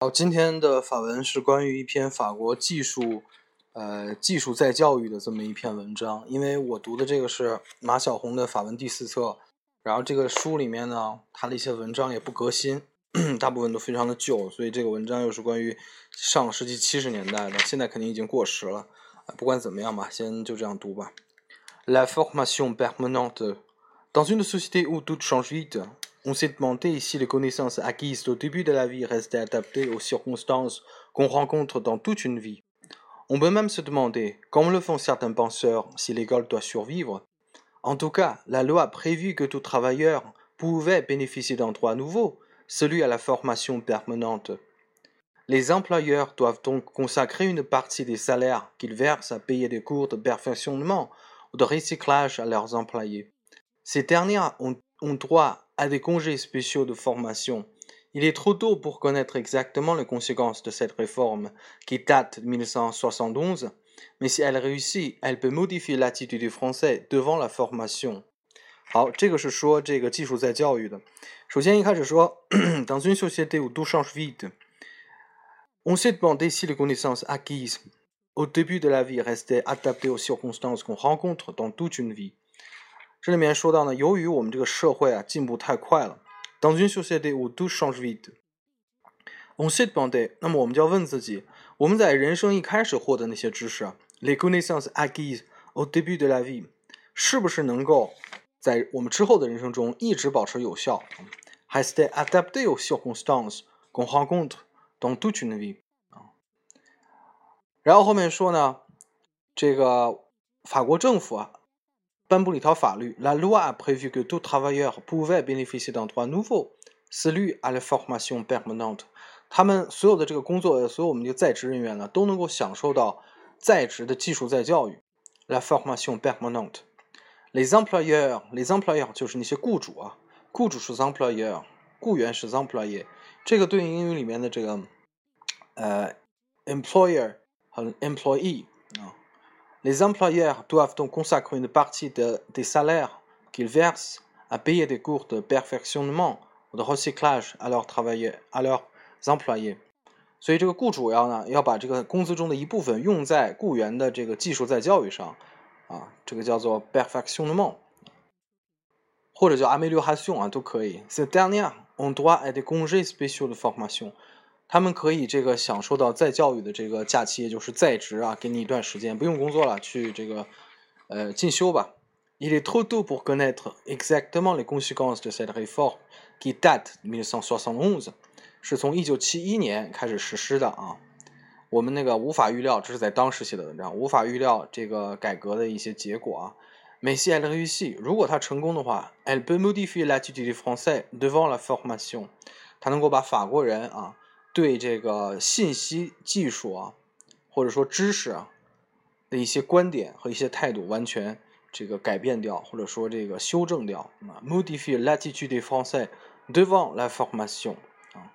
好，今天的法文是关于一篇法国技术，呃，技术再教育的这么一篇文章。因为我读的这个是马小红的法文第四册，然后这个书里面呢，它的一些文章也不革新，大部分都非常的旧，所以这个文章又是关于上个世纪七十年代的，现在肯定已经过时了。不管怎么样吧，先就这样读吧。La formation permanente dans une société où tout change vite. On s'est demandé si les connaissances acquises au début de la vie restaient adaptées aux circonstances qu'on rencontre dans toute une vie. On peut même se demander, comme le font certains penseurs, si l'école doit survivre. En tout cas, la loi a prévu que tout travailleur pouvait bénéficier d'un droit nouveau, celui à la formation permanente. Les employeurs doivent donc consacrer une partie des salaires qu'ils versent à payer des cours de perfectionnement ou de recyclage à leurs employés. Ces derniers ont, ont droit à des congés spéciaux de formation. Il est trop tôt pour connaître exactement les conséquences de cette réforme, qui date de 1971, mais si elle réussit, elle peut modifier l'attitude des Français devant la formation. 好，这个是说这个技术在教育的。首先一开始说，dans une société où tout change vite, on s'est demandé si les connaissances acquises au début de la vie restaient adaptées aux circonstances qu'on rencontre dans toute une vie. 这里面说到呢，由于我们这个社会啊进步太快了，dans une société où tout change vite，on s'est demandé，那么我们就要问自己，我们在人生一开始获得那些知识啊，les connaissances acquises au début de la vie，是不是能够在我们之后的人生中一直保持有效？rester adapté aux circonstances qu'on rencontre dans toute une vie 啊。然后后面说呢，这个法国政府啊。颁布了一条法律，La loi a prévu que tout travailleur pouvait bénéficier d'un droit nouveau, celui à la formation permanente。他们所有的这个工作，所有我们这个在职人员呢，都能够享受到在职的技术再教育，la formation permanente。Les employeurs, les employeurs 就是那些雇主啊，雇主是 employer，雇员是 employé。这个对应英语里面的这个呃 employer 和 employee 啊。Les employeurs doivent donc consacrer une partie de, des salaires qu'ils versent à payer des cours de perfectionnement ou de recyclage à leurs travailleurs, à leurs employés. 所以这个雇主要呢，要把这个工资中的一部分用在雇员的这个技术再教育上，啊，这个叫做 perfectionnement，或者叫 amélioration 啊，都可以。Ces derniers ont droit à des congés spéciaux de formation。 他们可以这个享受到再教育的这个假期，也就是在职啊，给你一段时间不用工作了，去这个呃进修吧。Il est trop tôt pour connaître exactement les conséquences de cette réforme qui date de 1971，是从一九七一年开始实施的啊。我们那个无法预料，这是在当时写的文章，无法预料这个改革的一些结果啊。Mais si elle réussit，如果它成功的话，elle peut modifier l'attitude des Français devant la formation，它能够把法国人啊。对这个信息技术啊，或者说知识啊的一些观点和一些态度，完全这个改变掉，或者说这个修正掉啊。Modifier l'attitude des Français devant la formation 啊。